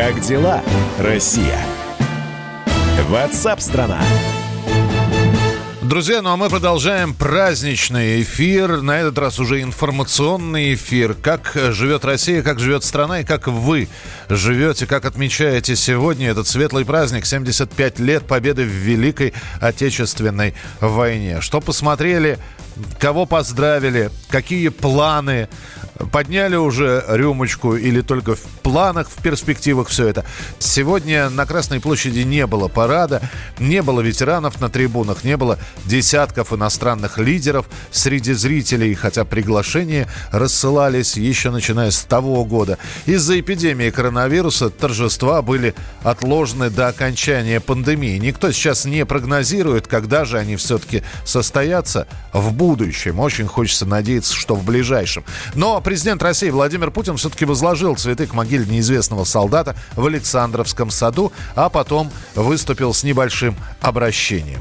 Как дела, Россия? Ватсап-страна! Друзья, ну а мы продолжаем праздничный эфир. На этот раз уже информационный эфир. Как живет Россия, как живет страна и как вы живете, как отмечаете сегодня этот светлый праздник 75 лет победы в Великой Отечественной войне. Что посмотрели, кого поздравили, какие планы, подняли уже рюмочку или только в планах, в перспективах все это. Сегодня на Красной площади не было парада, не было ветеранов на трибунах, не было десятков иностранных лидеров среди зрителей, хотя приглашения рассылались еще начиная с того года. Из-за эпидемии коронавируса торжества были отложены до окончания пандемии. Никто сейчас не прогнозирует, когда же они все-таки состоятся в будущем. Очень хочется надеяться, что в ближайшем. Но президент России Владимир Путин все-таки возложил цветы к могиле неизвестного солдата в Александровском саду, а потом выступил с небольшим обращением.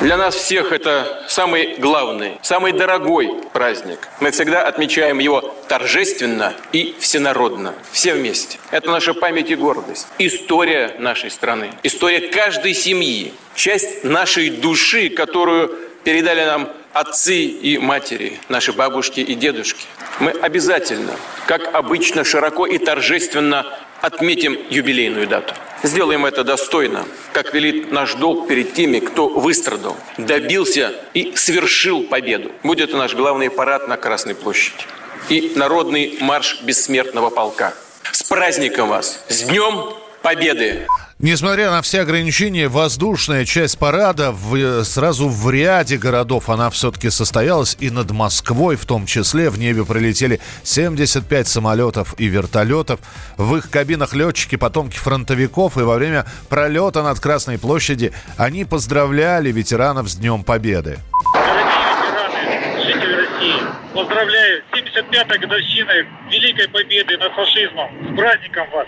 Для нас всех это самый главный, самый дорогой праздник. Мы всегда отмечаем его торжественно и всенародно, все вместе. Это наша память и гордость, история нашей страны, история каждой семьи, часть нашей души, которую передали нам отцы и матери, наши бабушки и дедушки. Мы обязательно, как обычно, широко и торжественно отметим юбилейную дату. Сделаем это достойно, как велит наш долг перед теми, кто выстрадал, добился и совершил победу. Будет наш главный парад на Красной площади и народный марш бессмертного полка. С праздником вас! С Днем Победы! Несмотря на все ограничения, воздушная часть парада в, сразу в ряде городов она все-таки состоялась. И над Москвой в том числе в небе пролетели 75 самолетов и вертолетов. В их кабинах летчики, потомки фронтовиков. И во время пролета над Красной площади они поздравляли ветеранов с Днем Победы. Дорогие ветераны, жители России, поздравляю с 75-й годовщиной Великой Победы над фашизмом. С праздником вас!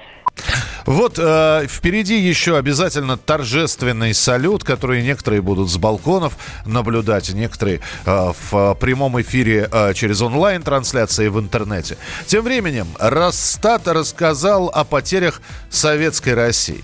Вот э, впереди еще обязательно торжественный салют, который некоторые будут с балконов наблюдать, некоторые э, в прямом эфире э, через онлайн-трансляции в интернете. Тем временем Росстат рассказал о потерях советской России.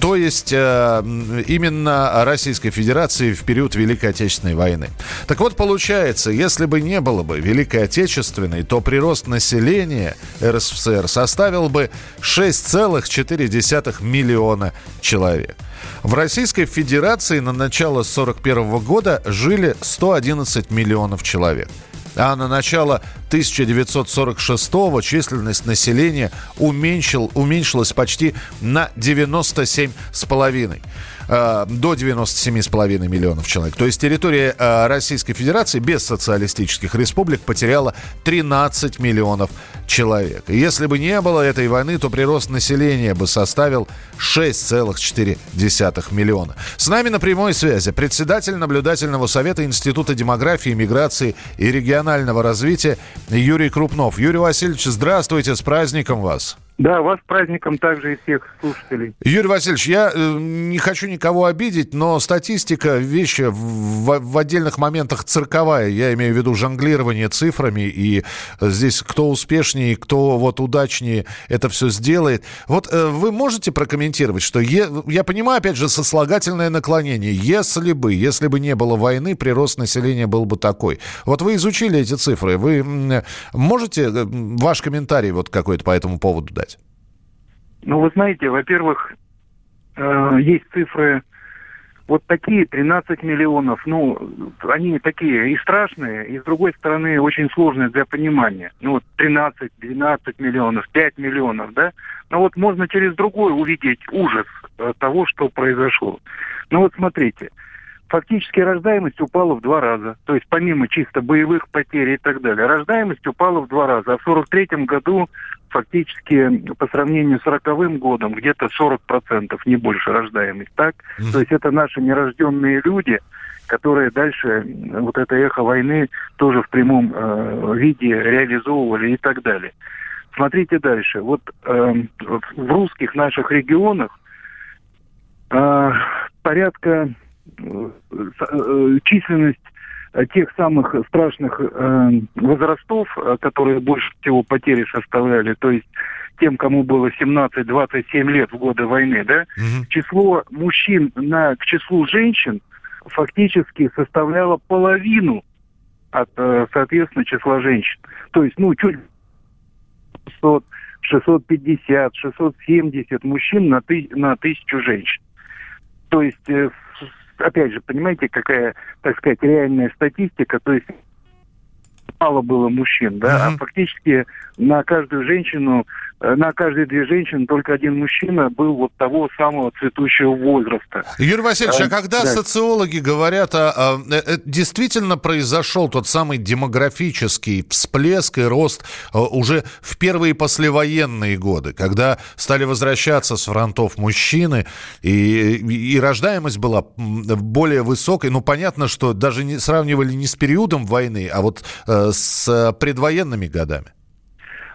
То есть э, именно Российской Федерации в период Великой Отечественной войны. Так вот, получается, если бы не было бы Великой Отечественной, то прирост населения РСФСР составил бы 6,4 миллиона человек. В Российской Федерации на начало 1941 года жили 111 миллионов человек а на начало 1946-го численность населения уменьшил, уменьшилась почти на 97,5. Э, до 97,5 миллионов человек. То есть территория э, Российской Федерации без социалистических республик потеряла 13 миллионов человек. И если бы не было этой войны, то прирост населения бы составил 6,4 миллиона. С нами на прямой связи председатель наблюдательного совета Института демографии, миграции и регионального развития Юрий Крупнов. Юрий Васильевич, здравствуйте, с праздником вас. Да, вас праздником также и всех слушателей. Юрий Васильевич, я э, не хочу никого обидеть, но статистика вещи в, отдельных моментах цирковая. Я имею в виду жонглирование цифрами, и здесь кто успешнее, кто вот удачнее это все сделает. Вот э, вы можете прокомментировать, что е, я понимаю, опять же, сослагательное наклонение. Если бы, если бы не было войны, прирост населения был бы такой. Вот вы изучили эти цифры, вы можете э, ваш комментарий вот какой-то по этому поводу дать? Ну, вы знаете, во-первых, э, есть цифры вот такие, 13 миллионов, ну, они такие и страшные, и с другой стороны очень сложные для понимания. Ну, вот 13, 12 миллионов, 5 миллионов, да? Но вот можно через другой увидеть ужас э, того, что произошло. Ну вот смотрите, фактически рождаемость упала в два раза. То есть помимо чисто боевых потерь и так далее, рождаемость упала в два раза. А в 43 году фактически по сравнению с 40 годом где-то 40%, не больше рождаемость. Так? То есть это наши нерожденные люди, которые дальше вот это эхо войны тоже в прямом э, виде реализовывали и так далее. Смотрите дальше. Вот э, в русских наших регионах э, порядка численность э, тех самых страшных э, возрастов, э, которые больше всего потери составляли, то есть тем, кому было 17-27 лет в годы войны, да, угу. число мужчин на, к числу женщин фактически составляло половину от, э, соответственно, числа женщин. То есть, ну, чуть 600, 650, 670 мужчин на, ты, на тысячу женщин. То есть, э, опять же, понимаете, какая, так сказать, реальная статистика, то есть мало было мужчин, да, uh-huh. а фактически на каждую женщину Э, на каждые две женщины только один мужчина был вот того самого цветущего возраста. Юрий Васильевич, а, а когда да. социологи говорят, а, а, а, действительно произошел тот самый демографический всплеск и рост а, уже в первые послевоенные годы, когда стали возвращаться с фронтов мужчины, и, и рождаемость была более высокой, ну, понятно, что даже не сравнивали не с периодом войны, а вот с предвоенными годами.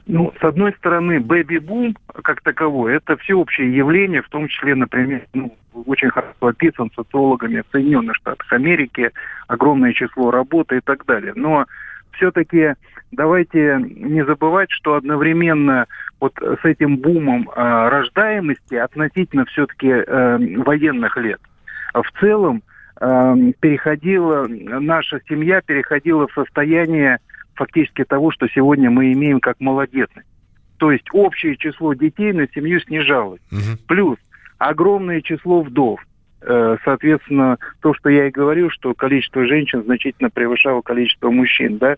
Ну, с одной стороны, бэби-бум как таковой, это всеобщее явление, в том числе, например, ну, очень хорошо описан социологами в Соединенных Штатах Америки, огромное число работы и так далее. Но все-таки давайте не забывать, что одновременно вот с этим бумом э, рождаемости относительно все-таки э, военных лет в целом э, переходила, наша семья переходила в состояние фактически того, что сегодня мы имеем как малодетность. То есть общее число детей на семью снижалось. Угу. Плюс огромное число вдов. Э, соответственно, то, что я и говорил, что количество женщин значительно превышало количество мужчин. Да?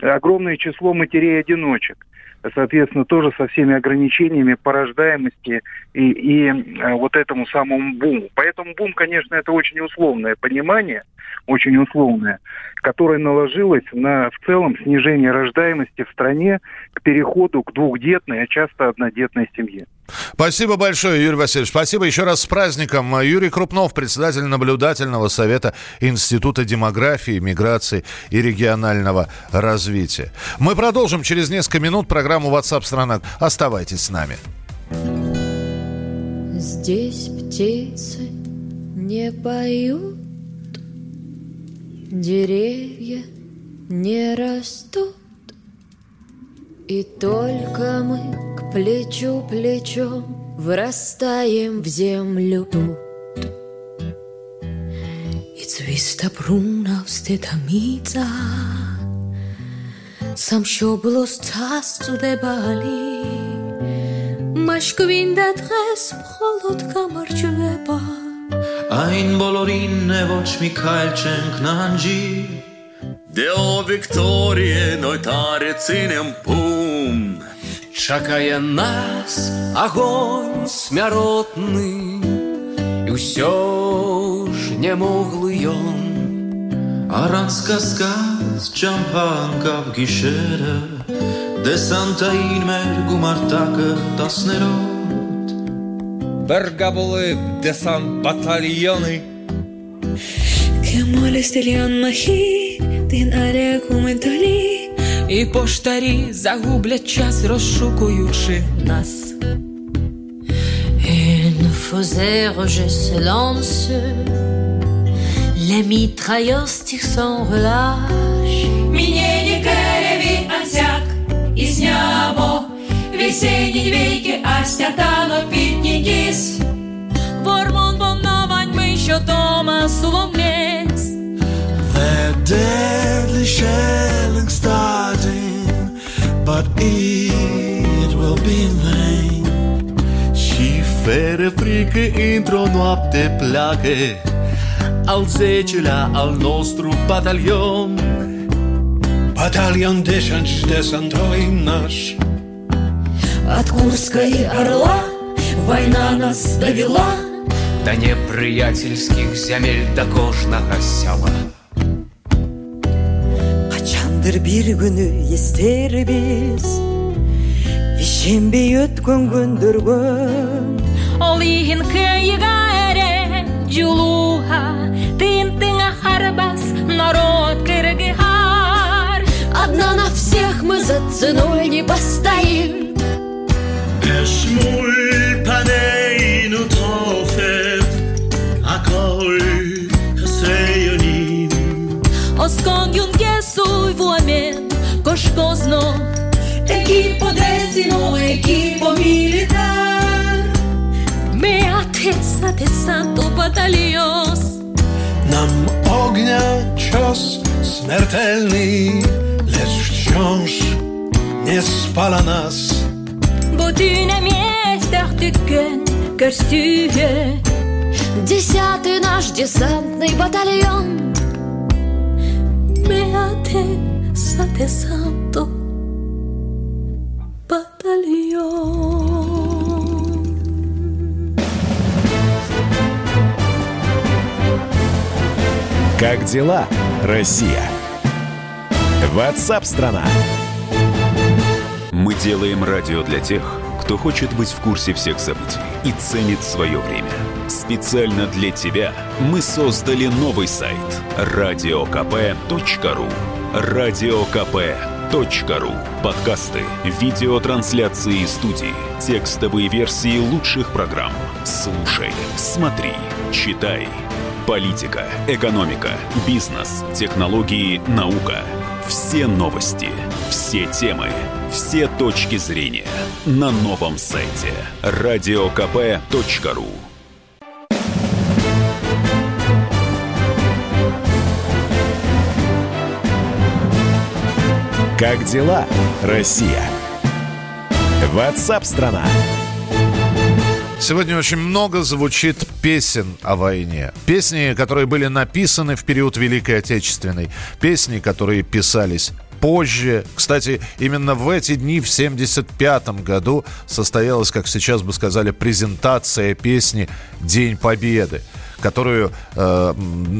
Огромное число матерей-одиночек соответственно, тоже со всеми ограничениями по рождаемости и, и э, вот этому самому буму. Поэтому бум, конечно, это очень условное понимание, очень условное, которое наложилось на в целом снижение рождаемости в стране к переходу к двухдетной, а часто однодетной семье. Спасибо большое, Юрий Васильевич. Спасибо еще раз с праздником. Юрий Крупнов, председатель наблюдательного совета Института демографии, миграции и регионального развития. Мы продолжим через несколько минут программу WhatsApp страна. Оставайтесь с нами. Здесь птицы не поют, деревья не растут. И только мы Плечо плечом вырастаем в землю тут. И цвиста прунов стетамица, Сам що було цасту де балі, Маш квинда трес холодка марчвеба. Ein bolorinne voce Michaelchen knangi, Deo victorie noi tare ținem pun чакае нас агонь смяротны і ўсё ж не моглы ён. А Сказка, сказ чампанка в гішера Де санта инмер гумартакы таснерот Бергабулы десант батальоны Кемоле стильон махи Дин але гументали і поштарі загублять час, розшукуючи нас. Une fausse je se lance, la sans relâche. Міняє кереві ансяк, і з нябо, весенні двійки, а стятано пітні кіс. Бормон бомновань ми що дома сувом ліс. Веде лише лингстар but it will be in vain. Și fără frică într-o noapte pleacă Al zecelea al nostru batalion. Батальон десант десантовый наш От Курска и Орла война нас довела До неприятельских земель до кожного села Қадір бір күні естербіз ишенбей өткөн күндөр көп ол ийин кыйга эре жулууга тынтыңа харбас народ кыргыар одна на всех мы за ценой не постоим эш мультане gazno, equipo décimo, equipo militar. Me atesa tesato batalios. Nam ognia cios śmiertelny, lecz wciąż nie spala nas. Bo ty nam jest artyken, karstuje. Десятый наш десантный батальон. Меате са десанто Как дела, Россия? Ватсап-страна! Мы делаем радио для тех, кто хочет быть в курсе всех событий и ценит свое время. Специально для тебя мы создали новый сайт – радиокп.ру. Радиокп.ру. Подкасты, видеотрансляции студии, текстовые версии лучших программ. Слушай, смотри, читай. Политика, экономика, бизнес, технологии, наука. Все новости, все темы, все точки зрения на новом сайте радиокп.ру. Как дела, Россия? Ватсап-страна! Сегодня очень много звучит песен о войне. Песни, которые были написаны в период Великой Отечественной. Песни, которые писались позже. Кстати, именно в эти дни, в 75 году, состоялась, как сейчас бы сказали, презентация песни «День Победы» которую э,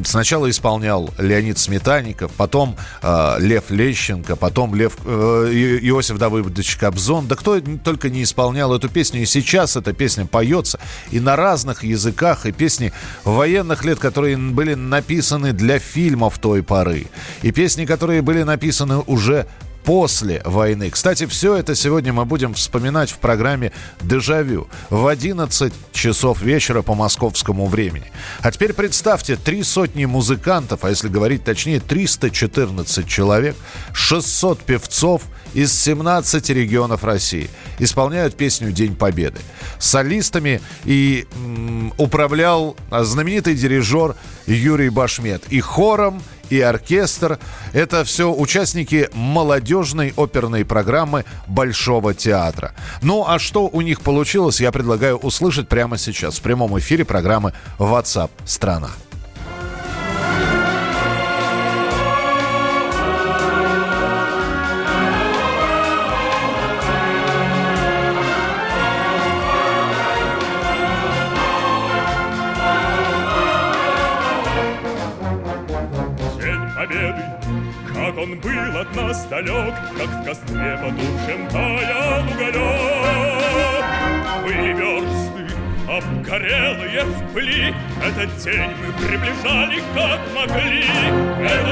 сначала исполнял Леонид Сметанников, потом э, Лев Лещенко, потом Лев, э, Иосиф Давыдович Кобзон. Да кто только не исполнял эту песню. И сейчас эта песня поется и на разных языках, и песни военных лет, которые были написаны для фильмов той поры, и песни, которые были написаны уже после войны. Кстати, все это сегодня мы будем вспоминать в программе «Дежавю» в 11 часов вечера по московскому времени. А теперь представьте, три сотни музыкантов, а если говорить точнее, 314 человек, 600 певцов из 17 регионов России исполняют песню «День Победы». Солистами и м, управлял знаменитый дирижер Юрий Башмет. И хором, и оркестр. Это все участники молодежной оперной программы Большого театра. Ну а что у них получилось, я предлагаю услышать прямо сейчас в прямом эфире программы WhatsApp страна. Был от нас далек, Как в костре потухшем таял уголек. Были версты, обгорелые в пыли, Этот день мы приближали, как могли. Этот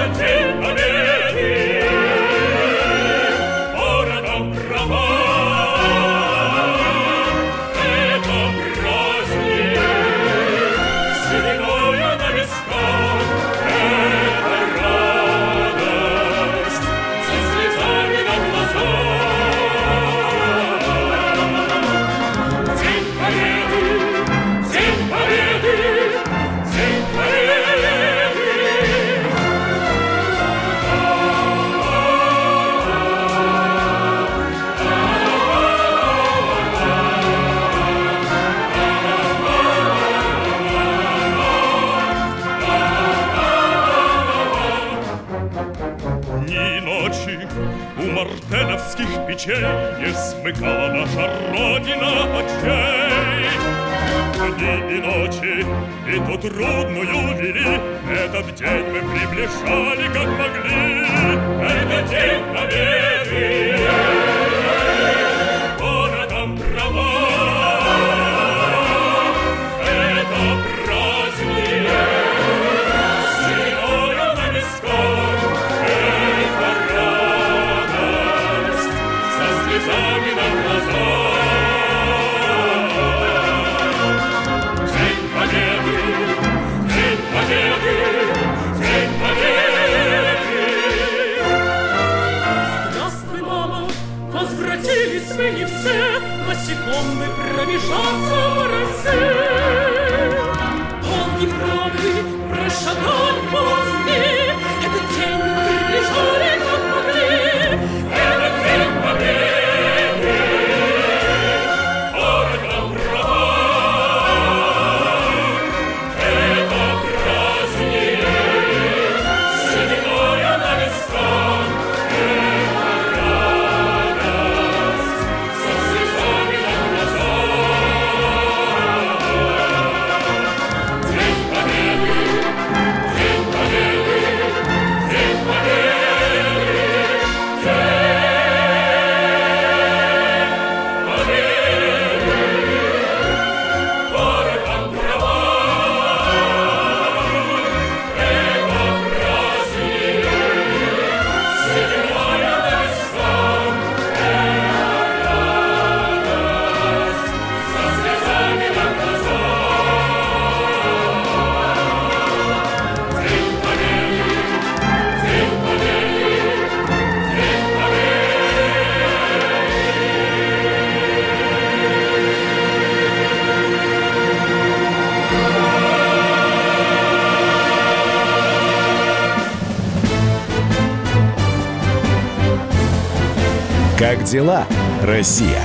дела, Россия?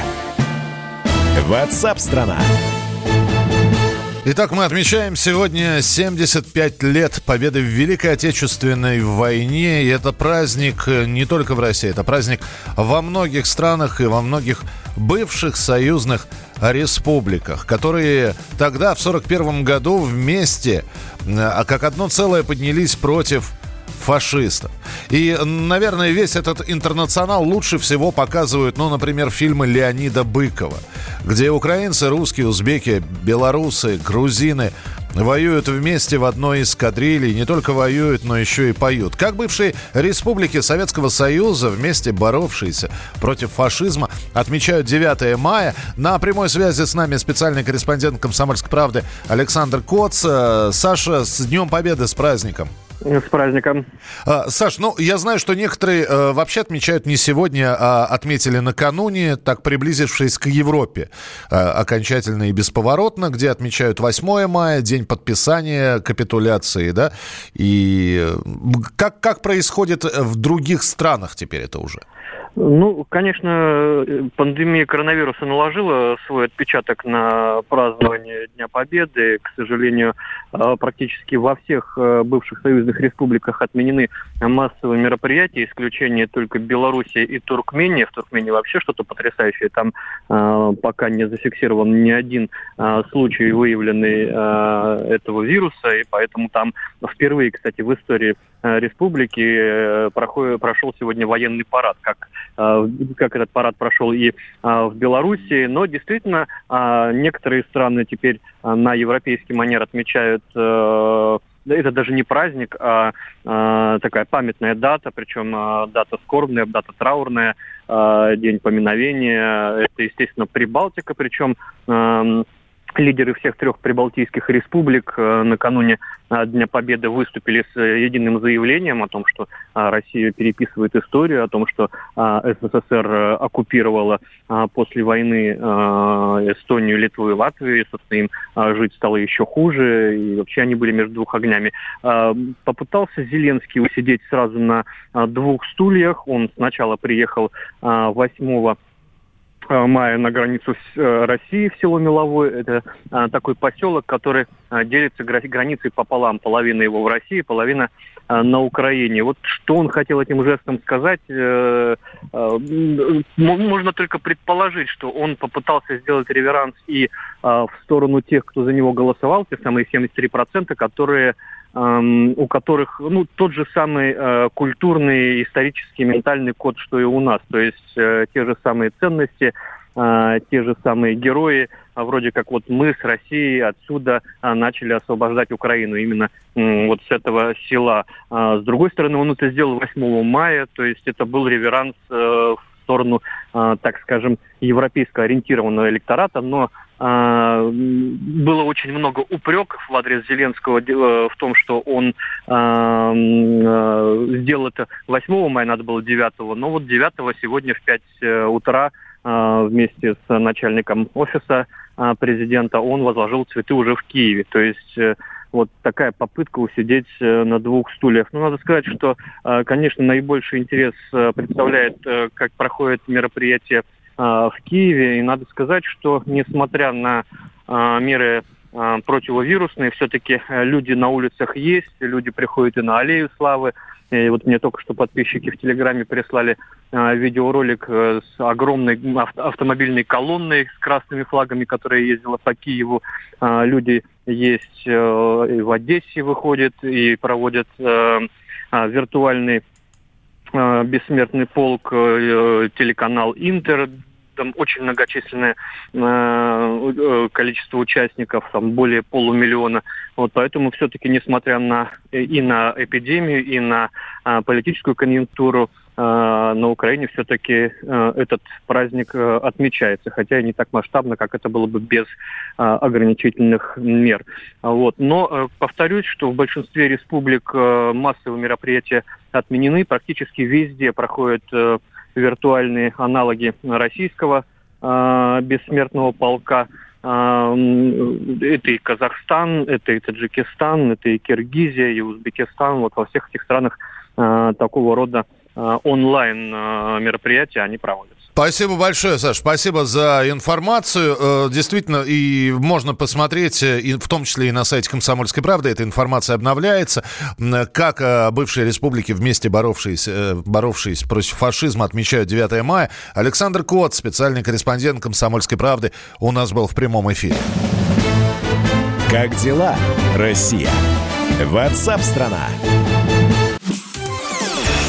Ватсап-страна! Итак, мы отмечаем сегодня 75 лет победы в Великой Отечественной войне. И это праздник не только в России, это праздник во многих странах и во многих бывших союзных республиках, которые тогда, в 1941 году, вместе, а как одно целое поднялись против фашистов. И, наверное, весь этот интернационал лучше всего показывают, ну, например, фильмы Леонида Быкова, где украинцы, русские, узбеки, белорусы, грузины воюют вместе в одной из кадрилей, не только воюют, но еще и поют. Как бывшие республики Советского Союза, вместе боровшиеся против фашизма, отмечают 9 мая. На прямой связи с нами специальный корреспондент «Комсомольской правды» Александр Коц. Саша, с Днем Победы, с праздником! С праздником. А, Саш, ну, я знаю, что некоторые э, вообще отмечают не сегодня, а отметили накануне, так приблизившись к Европе э, окончательно и бесповоротно, где отмечают 8 мая, день подписания капитуляции, да? И э, как, как происходит в других странах теперь это уже? Ну, конечно, пандемия коронавируса наложила свой отпечаток на празднование Дня Победы. К сожалению, а, практически во всех а, бывших союзных республиках отменены массовые мероприятия, исключение только Белоруссии и Туркмении. В Туркмении вообще что-то потрясающее. Там э, пока не зафиксирован ни один э, случай, выявленный э, этого вируса, и поэтому там впервые, кстати, в истории республики э, прошел сегодня военный парад, как, э, как этот парад прошел и э, в Белоруссии. Но действительно, некоторые страны теперь на европейский манер отмечают это даже не праздник, а, а такая памятная дата, причем а, дата скорбная, дата траурная, а, день поминовения. Это, естественно, Прибалтика, причем а, Лидеры всех трех прибалтийских республик э, накануне э, Дня Победы выступили с э, единым заявлением о том, что Россия переписывает историю, о том, что СССР оккупировала после войны Эстонию, Литву и Латвию, и, собственно, им жить стало еще хуже, и вообще они были между двух огнями. Попытался Зеленский усидеть сразу на двух стульях. Он сначала приехал 8 Э, мая на границу с э, Россией в село Меловой. Это э, такой поселок, который делится границей пополам. Половина его в России, половина на Украине. Вот что он хотел этим жестом сказать, можно только предположить, что он попытался сделать реверанс и в сторону тех, кто за него голосовал, те самые 73%, которые у которых ну, тот же самый э, культурный, исторический, ментальный код, что и у нас. То есть э, те же самые ценности, э, те же самые герои, вроде как вот мы с Россией отсюда э, начали освобождать Украину именно э, вот с этого села. А с другой стороны, он это сделал 8 мая, то есть это был реверанс э, в сторону, э, так скажем, европейско ориентированного электората, но а, было очень много упреков в адрес Зеленского э, в том, что он а, а, сделал это 8 мая, надо было 9, но вот 9 сегодня в 5 э, утра вместе с начальником офиса президента он возложил цветы уже в Киеве. То есть э, вот такая попытка усидеть на двух стульях. Но надо сказать, что, конечно, наибольший интерес представляет, как проходит мероприятие а, в Киеве. И надо сказать, что несмотря на а, меры а, противовирусные, все-таки э, люди на улицах есть, люди приходят и на аллею славы. И вот мне только что подписчики в Телеграме прислали видеоролик э, с огромной автомобильной колонной с красными флагами, которая ездила по Киеву. Люди есть э, и в Одессе выходят и проводят виртуальный бессмертный полк, телеканал Интер там очень многочисленное э, количество участников, там более полумиллиона. Вот поэтому все-таки, несмотря на и на эпидемию, и на э, политическую конъюнктуру, э, на Украине все-таки этот праздник отмечается, хотя и не так масштабно, как это было бы без ограничительных мер. Вот. Но повторюсь, что в большинстве республик массовые мероприятия отменены, практически везде проходят виртуальные аналоги российского э, бессмертного полка. Э, это и Казахстан, это и Таджикистан, это и Киргизия, и Узбекистан. Вот во всех этих странах э, такого рода э, онлайн э, мероприятия, они проводятся. Спасибо большое, Саш. Спасибо за информацию. Э, действительно, и можно посмотреть, э, и в том числе и на сайте «Комсомольской правды», эта информация обновляется, как э, бывшие республики, вместе боровшись, боровшись против фашизма, отмечают 9 мая. Александр Кот, специальный корреспондент «Комсомольской правды», у нас был в прямом эфире. Как дела, Россия? Ватсап-страна!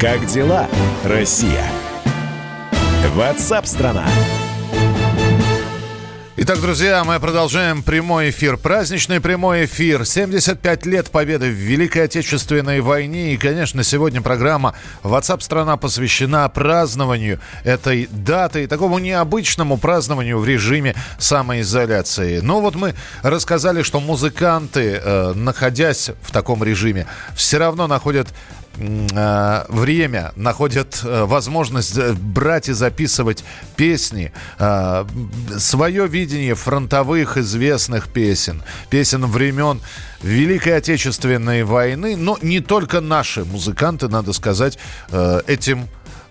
Как дела, Россия? Ватсап-страна! Итак, друзья, мы продолжаем прямой эфир. Праздничный прямой эфир. 75 лет победы в Великой Отечественной войне. И, конечно, сегодня программа WhatsApp страна посвящена празднованию этой даты и такому необычному празднованию в режиме самоизоляции. Ну вот мы рассказали, что музыканты, э, находясь в таком режиме, все равно находят время, находят э, возможность э, брать и записывать песни, свое видение фронтовых известных песен, песен времен Великой Отечественной войны, но не только наши музыканты, надо сказать, этим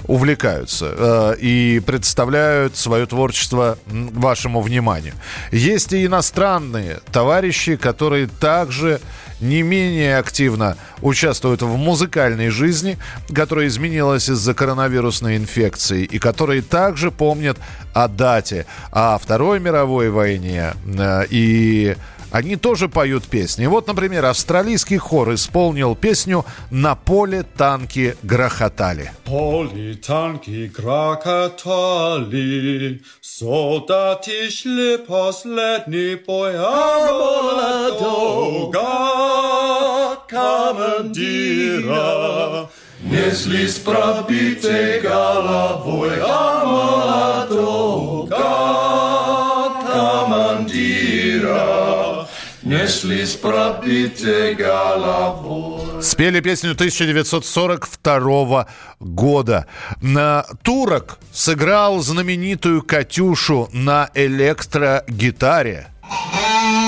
увлекаются э, и представляют свое творчество вашему вниманию. Есть и иностранные товарищи, которые также не менее активно участвуют в музыкальной жизни, которая изменилась из-за коронавирусной инфекции, и которые также помнят о дате, о Второй мировой войне э, и они тоже поют песни. Вот, например, австралийский хор исполнил песню «На поле танки грохотали». Поле танки грохотали, солдаты шли последний бой, а молодого командира Неслись пробитой головой, а молодого несли с пробитой головой. Спели песню 1942 года. На Турок сыграл знаменитую «Катюшу» на электрогитаре. Ну,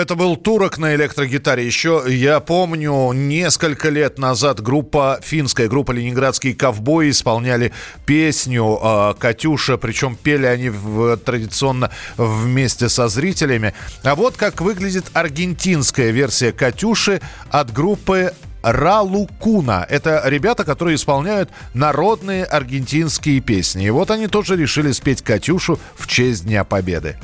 это был турок на электрогитаре. Еще я помню, несколько лет назад группа, финская группа «Ленинградские ковбои» исполняли песню э, «Катюша», причем пели они в, традиционно вместе со зрителями. А вот как выглядит аргентинская версия «Катюши» от группы Ралукуна. Это ребята, которые исполняют народные аргентинские песни. И вот они тоже решили спеть «Катюшу» в честь Дня Победы.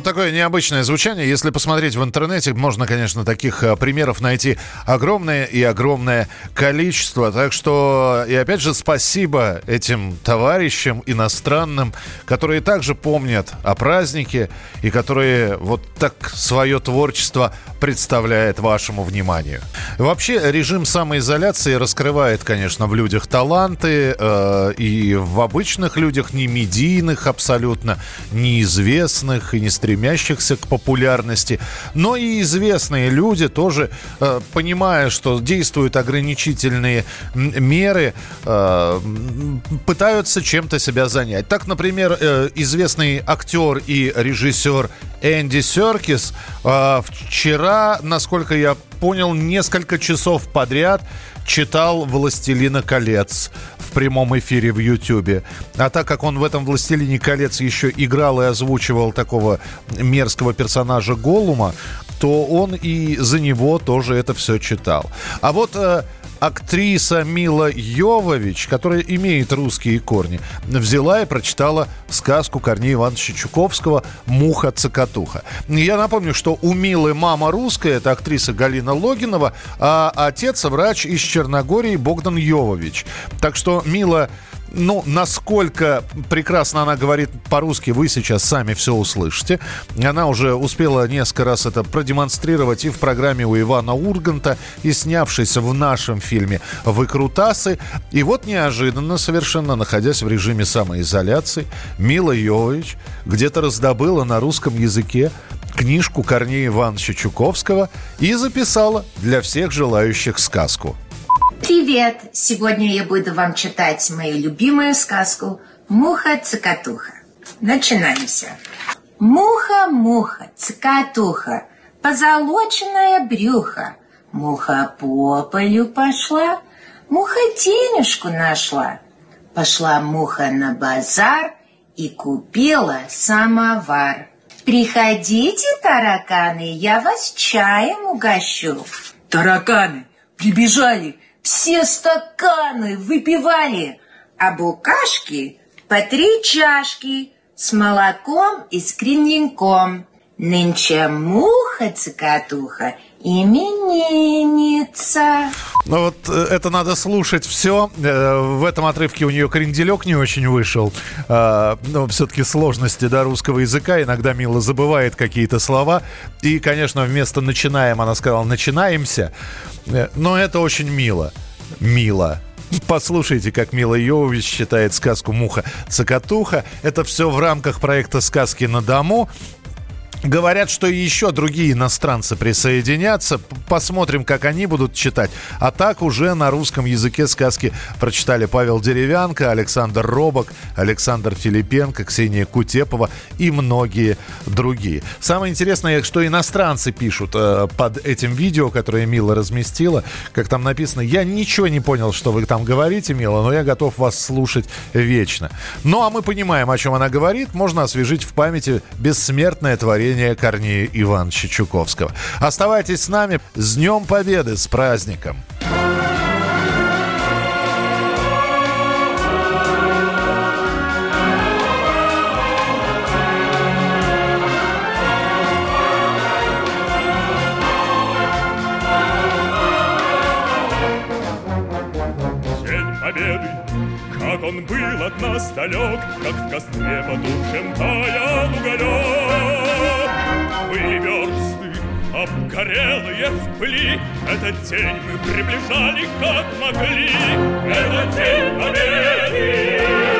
Вот такое необычное звучание. Если посмотреть в интернете, можно, конечно, таких э, примеров найти огромное и огромное количество. Так что, и опять же, спасибо этим товарищам иностранным, которые также помнят о празднике и которые вот так свое творчество представляет вашему вниманию. Вообще, режим самоизоляции раскрывает, конечно, в людях таланты э, и в обычных людях, не медийных абсолютно, неизвестных и не не стремящихся к популярности, но и известные люди тоже, э, понимая, что действуют ограничительные меры, э, пытаются чем-то себя занять. Так, например, э, известный актер и режиссер Энди Серкис вчера, насколько я понял, несколько часов подряд читал «Властелина колец» в прямом эфире в Ютьюбе. А так как он в этом «Властелине колец» еще играл и озвучивал такого мерзкого персонажа Голума, то он и за него тоже это все читал. А вот э, актриса Мила Йовович, которая имеет русские корни, взяла и прочитала сказку Корнея Ивановича Чуковского «Муха-цокотуха». Я напомню, что у Милы мама русская, это актриса Галина Логинова, а отец врач из Черногории Богдан Йовович. Так что Мила ну, насколько прекрасно она говорит по-русски, вы сейчас сами все услышите. Она уже успела несколько раз это продемонстрировать и в программе у Ивана Урганта, и снявшись в нашем фильме «Выкрутасы». И вот неожиданно совершенно, находясь в режиме самоизоляции, Мила Йовович где-то раздобыла на русском языке книжку Корнея Ивановича Чуковского и записала для всех желающих сказку. Привет! Сегодня я буду вам читать мою любимую сказку «Муха-цокотуха». Начинаемся. Муха-муха, цокотуха, позолоченное брюхо. Муха по полю пошла, муха денежку нашла. Пошла муха на базар и купила самовар. Приходите, тараканы, я вас чаем угощу. Тараканы прибежали, все стаканы выпивали, а букашки по три чашки с молоком и с кремненьком. Нынче муха-цокотуха именинница. Ну вот э, это надо слушать все. Э, в этом отрывке у нее кренделек не очень вышел. А, но все-таки сложности до русского языка. Иногда Мила забывает какие-то слова. И, конечно, вместо «начинаем» она сказала «начинаемся». Э, но это очень мило. Мило. Послушайте, как Мила Йовович считает сказку «Муха-цокотуха». Это все в рамках проекта «Сказки на дому». Говорят, что еще другие иностранцы присоединятся. Посмотрим, как они будут читать. А так уже на русском языке сказки прочитали Павел Деревянко, Александр Робок, Александр Филипенко, Ксения Кутепова и многие другие. Самое интересное, что иностранцы пишут э, под этим видео, которое Мила разместила. Как там написано, я ничего не понял, что вы там говорите, Мила, но я готов вас слушать вечно. Ну, а мы понимаем, о чем она говорит. Можно освежить в памяти бессмертное творение творение Корнея Ивановича Чуковского. Оставайтесь с нами. С Днем Победы, с праздником! Как он был от нас далек Как в костре потухшем таял уголек были версты, обгорелые в пыли. Этот день мы приближали, как могли. Этот день победы